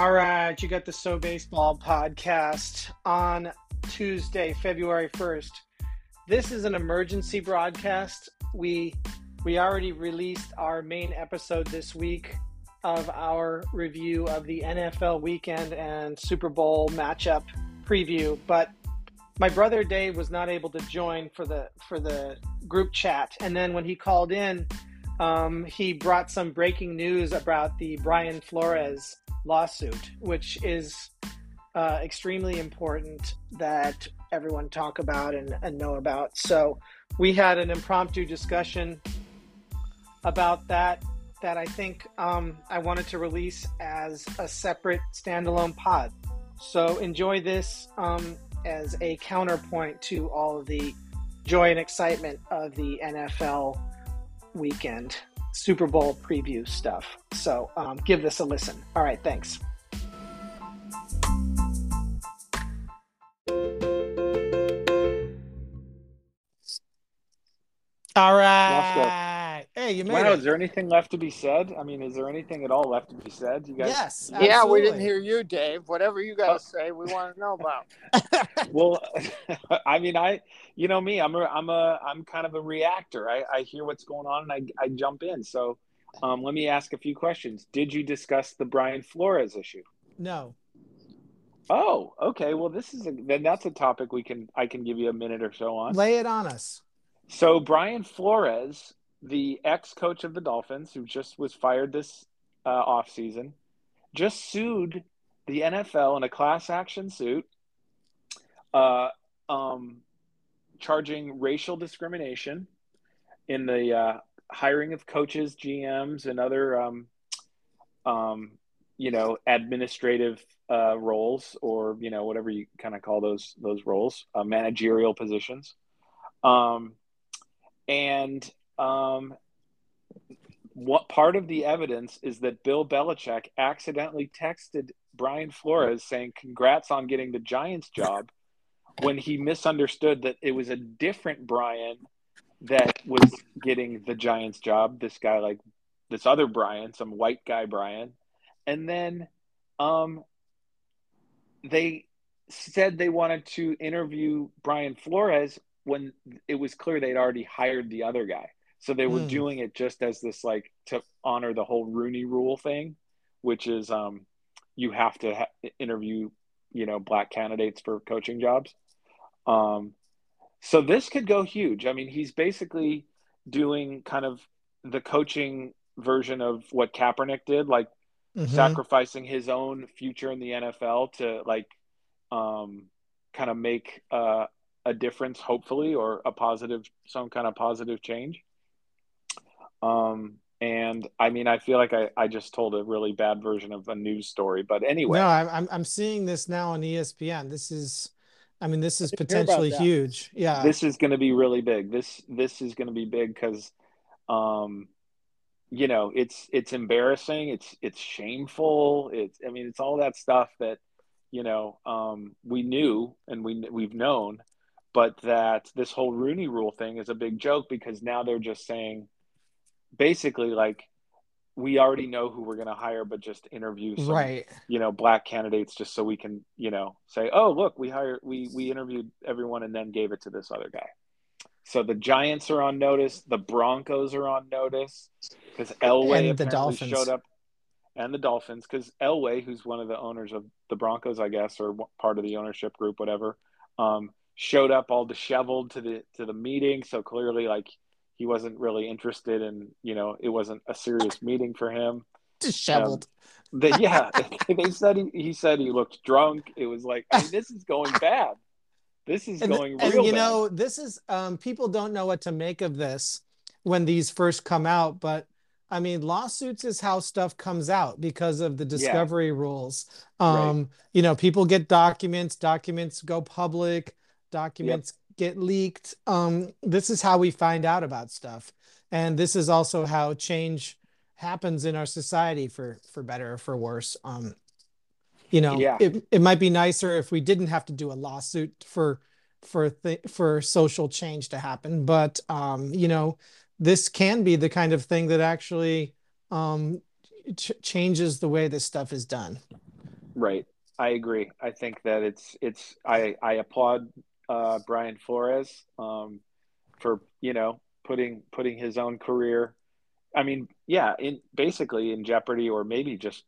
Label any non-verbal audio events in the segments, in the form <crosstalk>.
All right, you got the So Baseball podcast on Tuesday, February 1st. This is an emergency broadcast. We we already released our main episode this week of our review of the NFL weekend and Super Bowl matchup preview, but my brother Dave was not able to join for the for the group chat, and then when he called in, um, he brought some breaking news about the Brian Flores lawsuit, which is uh, extremely important that everyone talk about and, and know about. So we had an impromptu discussion about that that I think um, I wanted to release as a separate standalone pod. So enjoy this um, as a counterpoint to all of the joy and excitement of the NFL weekend Super Bowl preview stuff. So um, give this a listen. All right, thanks. All right. Hey, you made Wow, it. is there anything left to be said? I mean, is there anything at all left to be said? You guys? Yes. Yeah, we didn't hear you, Dave. Whatever you guys to say, we want to know about. <laughs> Well, <laughs> I mean, I, you know me, I'm a, I'm a, I'm kind of a reactor. I, I hear what's going on and I, I jump in. So, um, let me ask a few questions. Did you discuss the Brian Flores issue? No. Oh, okay. Well, this is a, then that's a topic we can, I can give you a minute or so on. Lay it on us. So Brian Flores, the ex-coach of the Dolphins, who just was fired this uh, offseason, just sued the NFL in a class action suit, uh, um, charging racial discrimination in the uh, hiring of coaches, GMs, and other, um, um, you know, administrative uh, roles, or you know, whatever you kind of call those those roles, uh, managerial positions. Um, and um, what part of the evidence is that Bill Belichick accidentally texted Brian Flores saying, Congrats on getting the Giants job, when he misunderstood that it was a different Brian that was getting the Giants job. This guy, like this other Brian, some white guy Brian. And then um, they said they wanted to interview Brian Flores when it was clear they'd already hired the other guy. So they were Hmm. doing it just as this like to honor the whole Rooney Rule thing, which is um, you have to ha- interview you know black candidates for coaching jobs. Um, so this could go huge. I mean, he's basically doing kind of the coaching version of what Kaepernick did, like Mhm. sacrificing his own future in the NFL to like um, kind of make uh, a difference, hopefully, or a positive, some kind of positive change. Um, and I mean, I feel like I, I just told a really bad version of a news story, but anyway, No, I'm, I'm I'm seeing this now on ESPN. This is, I mean, this is I didn't hear about potentially huge. Yeah. this is going to be really big. This this is going to be big because, um, you know, it's it's embarrassing. It's it's shameful. It's I mean, it's all that stuff that you know um, we knew and we we've known, but that this whole Rooney Rule thing is a big joke because now they're just saying, basically, like we already know who we're going to hire, but just interview some right. you know black candidates just so we can you know say oh look we hired we we interviewed everyone and then gave it to this other guy so the giants are on notice the broncos are on notice because elway And the Dolphins. showed up and the dolphins because elway who's one of the owners of the broncos i guess or part of the ownership group whatever um, showed up all disheveled to the to the meeting so clearly like he wasn't really interested in you know it wasn't a serious meeting for him Disheveled. the, yeah, <laughs> they said he, he said he looked drunk. It was like, I mean, this is going bad. This is and, going and real you bad. know, this is um people don't know what to make of this when these first come out, but I mean, lawsuits is how stuff comes out because of the discovery rules. Um, you know, people get documents, documents go public, documents get leaked. Um, this is how we find out about stuff. And this is also how change happens in our society for for better or for worse. Um, you know, Yeah. it, it might be nicer if we didn't have to do a lawsuit for for th- for social change to happen, but um, you know, this can be the kind of thing that actually um, ch- changes the way this stuff is done. Right. I agree. I think that it's it's I I applaud uh, Brian Flores um, for you know putting putting his own career. I mean, yeah, in basically in jeopardy, or maybe just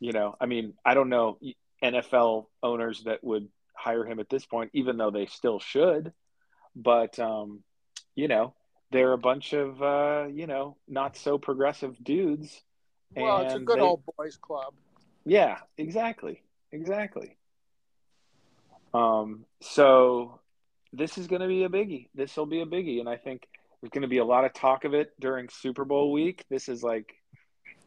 you know, I mean, I don't know NFL owners that would hire him at this point, even though they still should. But um, you know, they're a bunch of uh, you know not so progressive dudes. Well, it's a good they, old boys club. Yeah, exactly, exactly. Um, so this is going to be a biggie. This will be a biggie, and I think there's going to be a lot of talk of it during Super Bowl week. This is like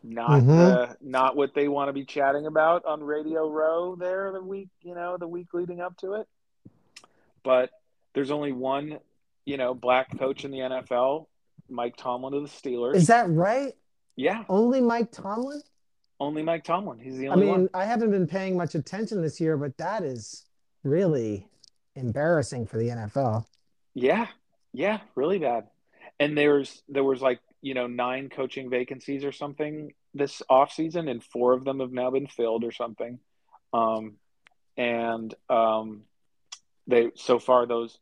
not Mm-hmm. uh, not what they want to be chatting about on Radio Row there the week, you know, the week leading up to it. But there's only one, you know, black coach in the NFL, Mike Tomlin of the Steelers. Is that right? yeah, Only Mike Tomlin? only Mike Tomlin. He's the only I mean, one. I haven't been paying much attention this year, but that is really embarrassing for the NFL. Yeah, yeah, really bad. And there's there was like you know nine coaching vacancies or something this off season, and four of them have now been filled or something. Um, and um, they so far those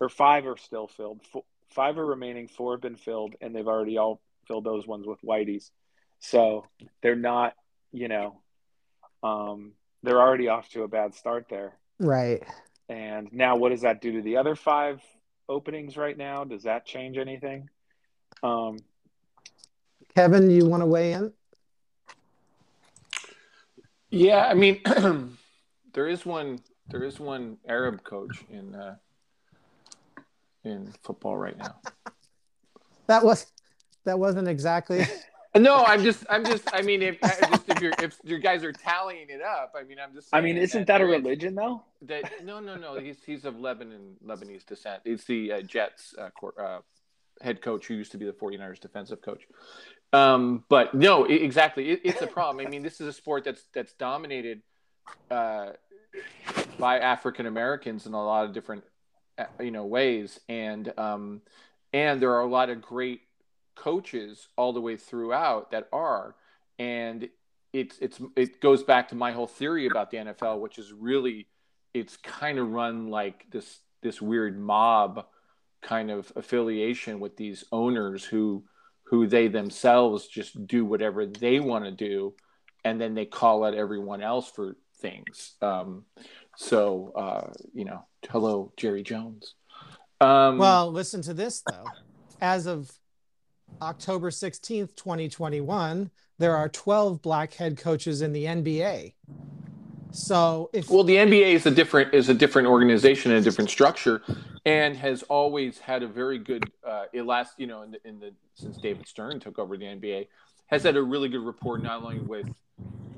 or five are still filled. F- five are remaining. Four have been filled, and they've already all filled those ones with whiteys. So they're not, you know, um, they're already off to a bad start there. Right. And now, what does that do to the other five openings right now? Does that change anything? Um, Kevin, you want to weigh in? Yeah, I mean, <clears throat> there is one. There is one Arab coach in uh, in football right now. <laughs> That was that wasn't exactly <laughs> No, I'm just, I'm just. I mean, if I- just if you're if your guys are tallying it up, I mean, I'm just. I mean, isn't that a religion though? That no, no, no. He's he's of Lebanon Lebanese descent. It's the uh, Jets uh, cor- uh, head coach who used to be the 49ers defensive coach. Um, but no, i exactly. It, it's a problem. I mean, this is a sport that's that's dominated uh, by African Americans in a lot of different uh, you know ways, and um, and there are a lot of great coaches all the way throughout that are, and it's it's it goes back to my whole theory about the NFL, which is really it's kind of run like this this weird mob kind of affiliation with these owners who who they themselves just do whatever they want to do and then they call out everyone else for things um, so uh, you know hello jerry jones um, Well, listen to this though. As of October 16th, 2021, there are 12 black head coaches in the NBA. So if Well, the NBA is a different is a different organization and a different structure, and has always had a very good uh, it last you know in the, in the since David Stern took over the NBA has had a really good rapport not only with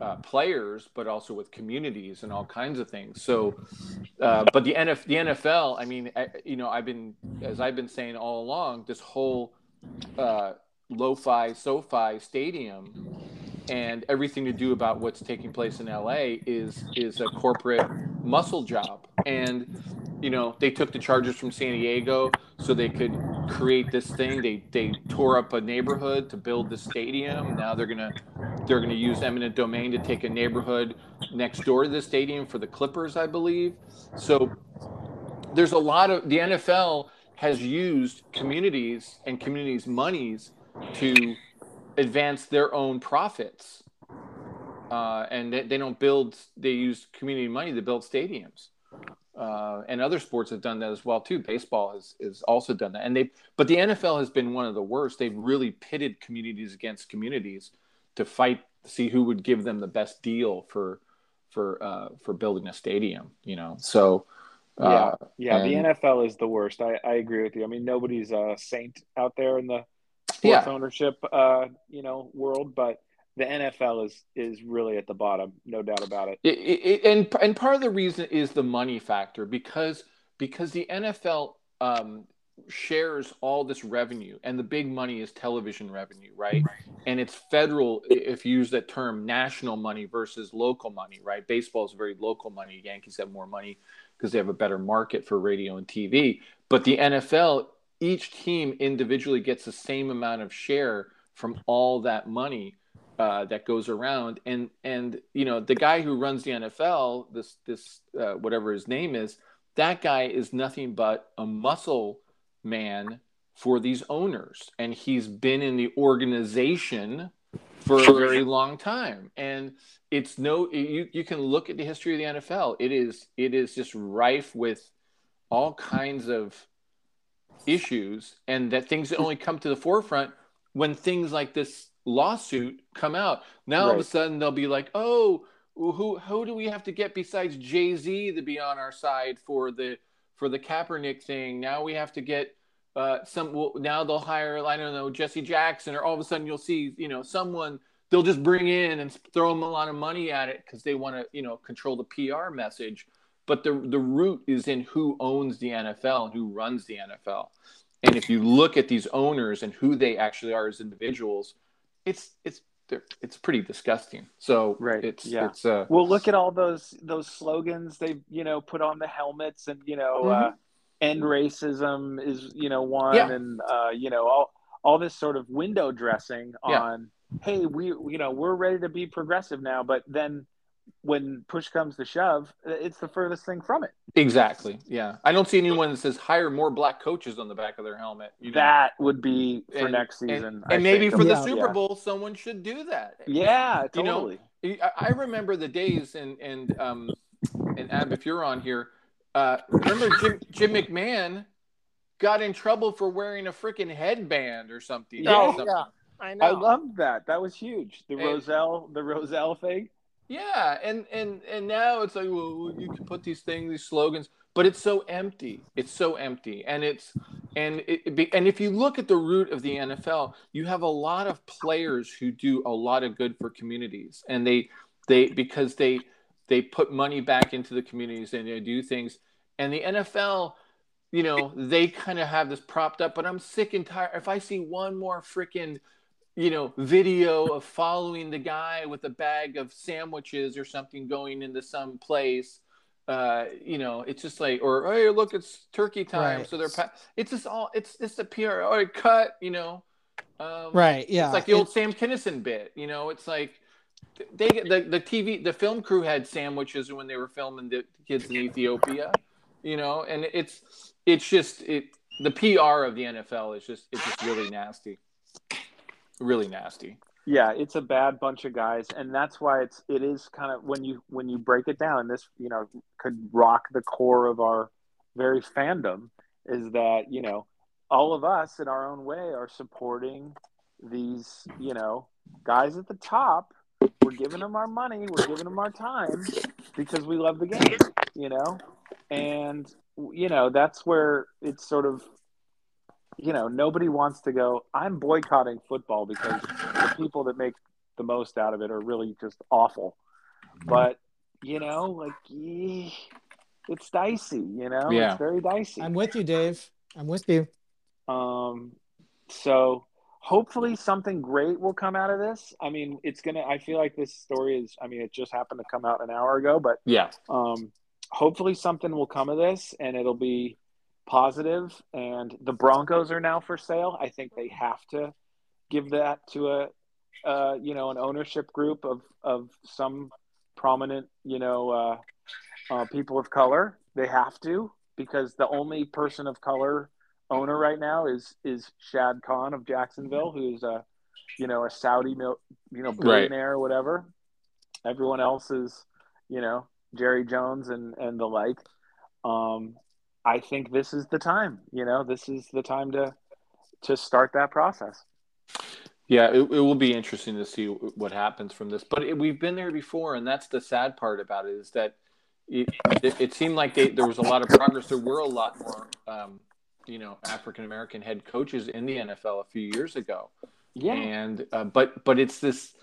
uh, players but also with communities and all kinds of things. So, uh, but the NF the NFL, I mean, I, you know, I've been as I've been saying all along, this whole uh, lo-fi SoFi stadium and everything to do about what's taking place in LA is is a corporate muscle job. And you know, they took the Chargers from San Diego so they could create this thing. They they tore up a neighborhood to build the stadium. Now they're gonna they're gonna use eminent domain to take a neighborhood next door to the stadium for the Clippers, I believe. So there's a lot of the NFL has used communities and communities' monies to advance their own profits. Uh, and they, they don't build, they use community money to build stadiums. Uh, and other sports have done that as well too. Baseball has, has also done that, and they. But the NFL has been one of the worst. They've really pitted communities against communities to fight, see who would give them the best deal for, for, uh, for building a stadium. You know, so Yeah, uh, yeah. and- the NFL is the worst. I, I agree with you. I mean, nobody's a saint out there in the sports Yeah. ownership, uh, you know, world, but the NFL is is really at the bottom, no doubt about it. It, it, it- and and part of the reason is the money factor because because the NFL um, shares all this revenue and the big money is television revenue, right? And it's federal if you use that term, national money versus local money, right? Baseball is very local money. Yankees have more money because they have a better market for radio and TV. But the NFL, each team individually gets the same amount of share from all that money uh, that goes around, and and you know the guy who runs the NFL, this this uh, whatever his name is, that guy is nothing but a muscle man for these owners, and he's been in the organization for a very long time, and it's no you you can look at the history of the NFL. It is it is just rife with all kinds of issues, and that things <laughs> only come to the forefront when things like this lawsuit come out. Now all of a sudden they'll be like, oh, who who do we have to get besides Jay Z to be on our side for the for the Kaepernick thing? Now we have to get uh, some. Well, now they'll hire I don't know Jesse Jackson, or all of a sudden you'll see you know someone they'll just bring in and throw them a lot of money at it because they want to you know control the PR message. But the the root is in who owns the NFL and who runs the NFL. And if you look at these owners and who they actually are as individuals, it's it's it's pretty disgusting. So Right, it's yeah. it's uh Well, look at all those those slogans they you know put on the helmets, and you know, uh, end racism is you know one, Mm-hmm. Yeah. and uh, you know all all this sort of window dressing Yeah. on. Hey, we you know we're ready to be progressive now, but then when push comes to shove, it's the furthest thing from it. exactly yeah. I don't see anyone that says hire more black coaches on the back of their helmet. You know? That would be for And- next season, and I maybe think. for the Yeah. Super Yeah. Bowl, someone should do that. Yeah, <laughs> You know, totally. I, I remember the days, and and um, and Ab, if you're on here, uh, remember Jim Jim McMahon got in trouble for wearing a freaking headband or something. Yeah. Oh, Something. yeah. I know. I loved that. That was huge. The And- Rozelle, the Rozelle thing. Yeah, and and and now it's like, well, you can put these things, these slogans, but it's so empty. It's so empty, and it's and it, be, and if you look at the root of the NFL, you have a lot of players who do a lot of good for communities, and they they because they they put money back into the communities and they do things, and the NFL. You know, they kind of have this propped up, but I'm sick and tired. If I see one more freaking you know, video of following the guy with a bag of sandwiches or something going into some place. Uh, you know, it's just like, or hey, look, it's turkey time, Right. so they're. Pa- it's just all. It's it's a PR. All right, cut. You know, um, Right. Yeah. It's like the old Sam Kinison bit. You know, it's like they get the the TV the film crew had sandwiches when they were filming the kids in Ethiopia. You know, and it's it's just it the PR of the NFL is just it's just really nasty, really nasty. Yeah, it's a bad bunch of guys, and that's why it's it is kind of when you when you break it down. This you know could rock the core of our very fandom is that you know all of us in our own way are supporting these you know guys at the top. We're giving them our money, we're giving them our time because we love the game, you know, and you know that's where it's sort of you know nobody wants to go. I'm boycotting football because the people that make the most out of it are really just awful. But you know, like eh, it's dicey. You know, Yeah. it's very dicey. I'm with you, Dave. I'm with you. Um, so hopefully something great will come out of this. I mean, it's gonna. I feel like this story is. I mean, it just happened to come out an hour ago, but Yeah, um, hopefully something will come of this, and it'll be positive. And the Broncos are now for sale. I think they have to give that to a, uh, you know, an ownership group of of some prominent, you know, uh, uh, people of color. They have to because the only person of color owner right now is is Shad Khan of Jacksonville, who's a, you know, a Saudi, mil- you know, billionaire or whatever. Everyone else is, you know, Jerry Jones and and the like. Um, I think this is the time. You know, this is the time to to start that process. yeah. It, it will be interesting to see what happens from this. But it, we've been there before, and that's the sad part about it is that it, it, it seemed like they, there was a lot of progress. There were a lot more, um, you know, African American head coaches in the NFL a few years ago. Yeah, and uh, but but it's this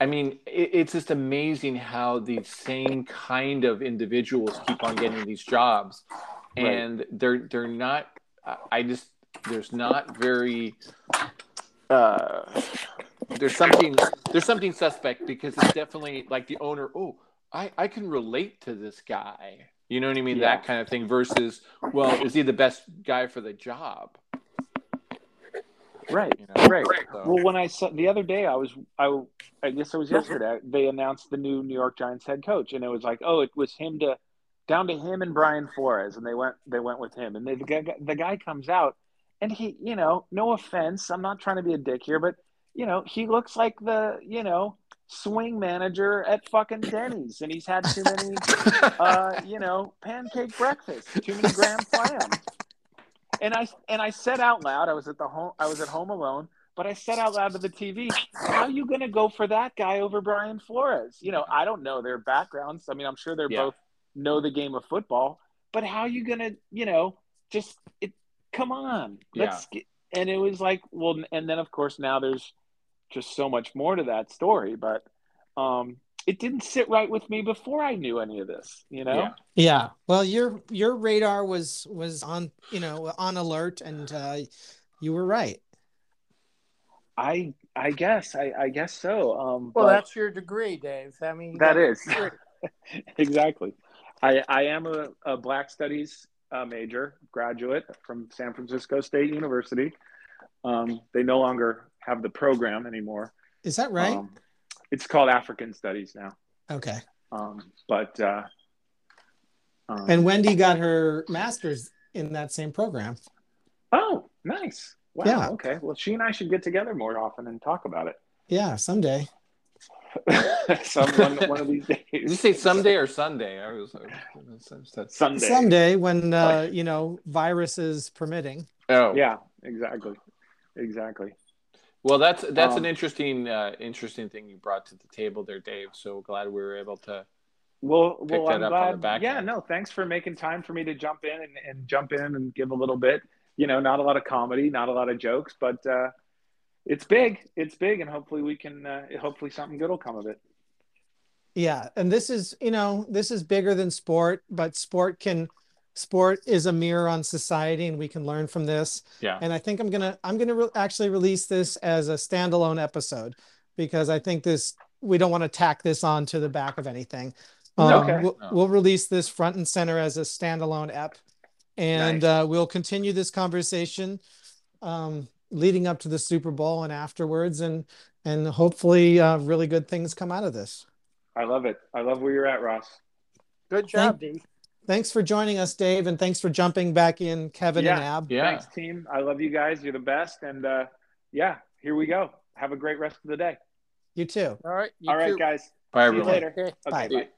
i mean it, it's just amazing how these same kind of individuals keep on getting these jobs Right. and they're they're not I- i just there's not very uh there's something there's something suspect because it's definitely like the owner oh i i can relate to this guy you know what i mean Yeah. that kind of thing versus well is he the best guy for the job right, you know? right. So- Well, when I saw the other day, I was I I guess it was yesterday. They announced the new New York Giants head coach, and it was like, oh, it was him to down to him and Brian Flores, and they went they went with him, and they, the guy the guy comes out, and he, you know, no offense, I'm not trying to be a dick here, but you know, he looks like the you know swing manager at fucking Denny's, and he's had too many, <laughs> uh, you know, pancake breakfast, too many grand slams. And I and I said out loud, I was at the home, I was at home alone. But I said out loud to the TV, how are you going to go for that guy over Brian Flores? You know, I don't know their backgrounds. I mean, I'm sure they're Yeah. both know the game of football, but how are you going to, you know, just it, come on. Let's get, and it was like, well, and then of course now there's just so much more to that story, but um, it didn't sit right with me before I knew any of this, you know? Yeah. Yeah. Well, your your radar was was on you know on alert, and uh, you were right. I I guess I, I guess so. Um, Well, that's your degree, Dave. I mean, you That got a is. degree. <laughs> exactly. I, I am a, a Black Studies uh, major graduate from San Francisco State University. Um, they no longer have the program anymore. Is that right? Um, it's called African Studies now. okay. Um, but uh, um, And Wendy got her master's in that same program. oh, nice. Wow. Yeah. Okay. Well, she and I should get together more often and talk about it. Yeah, someday. It. <laughs> Some one, one of these days. <laughs> Did you say someday or Sunday? I was. that's- Sunday? Someday when uh, you know viruses permitting. Oh, Yeah. Exactly. Exactly. Well, that's that's Um, an interesting uh, interesting thing you brought to the table there, Dave. So glad we were able to. Well, pick well, that I'm up glad. yeah, end. no, thanks for making time for me to jump in and, and jump in and give a little bit. You know, not a lot of comedy, not a lot of jokes, but uh, it's big. It's big, and hopefully we can. Uh, hopefully something good will come of it. Yeah, and this is you know this is bigger than sport, but sport can sport is a mirror on society, and we can learn from this. Yeah. And I think I'm gonna I'm gonna re- actually release this as a standalone episode because I think this we don't want to tack this on to the back of anything. Um, Okay. we'll, No. we'll release this front and center as a standalone app, and Nice. uh, we'll continue this conversation um, leading up to the Super Bowl and afterwards, and and hopefully uh, really good things come out of this. I love it. I love where you're at, Ross. Good job, D. Thanks for joining us, Dave, and thanks for jumping back in, Kevin and Ab. Yeah. Thanks, team. I love you guys. You're the best, and uh, yeah, here we go. Have a great rest of the day. You too. All right. You All right, too. guys. Bye, See you everyone. later. Okay. Okay, Bye. bye.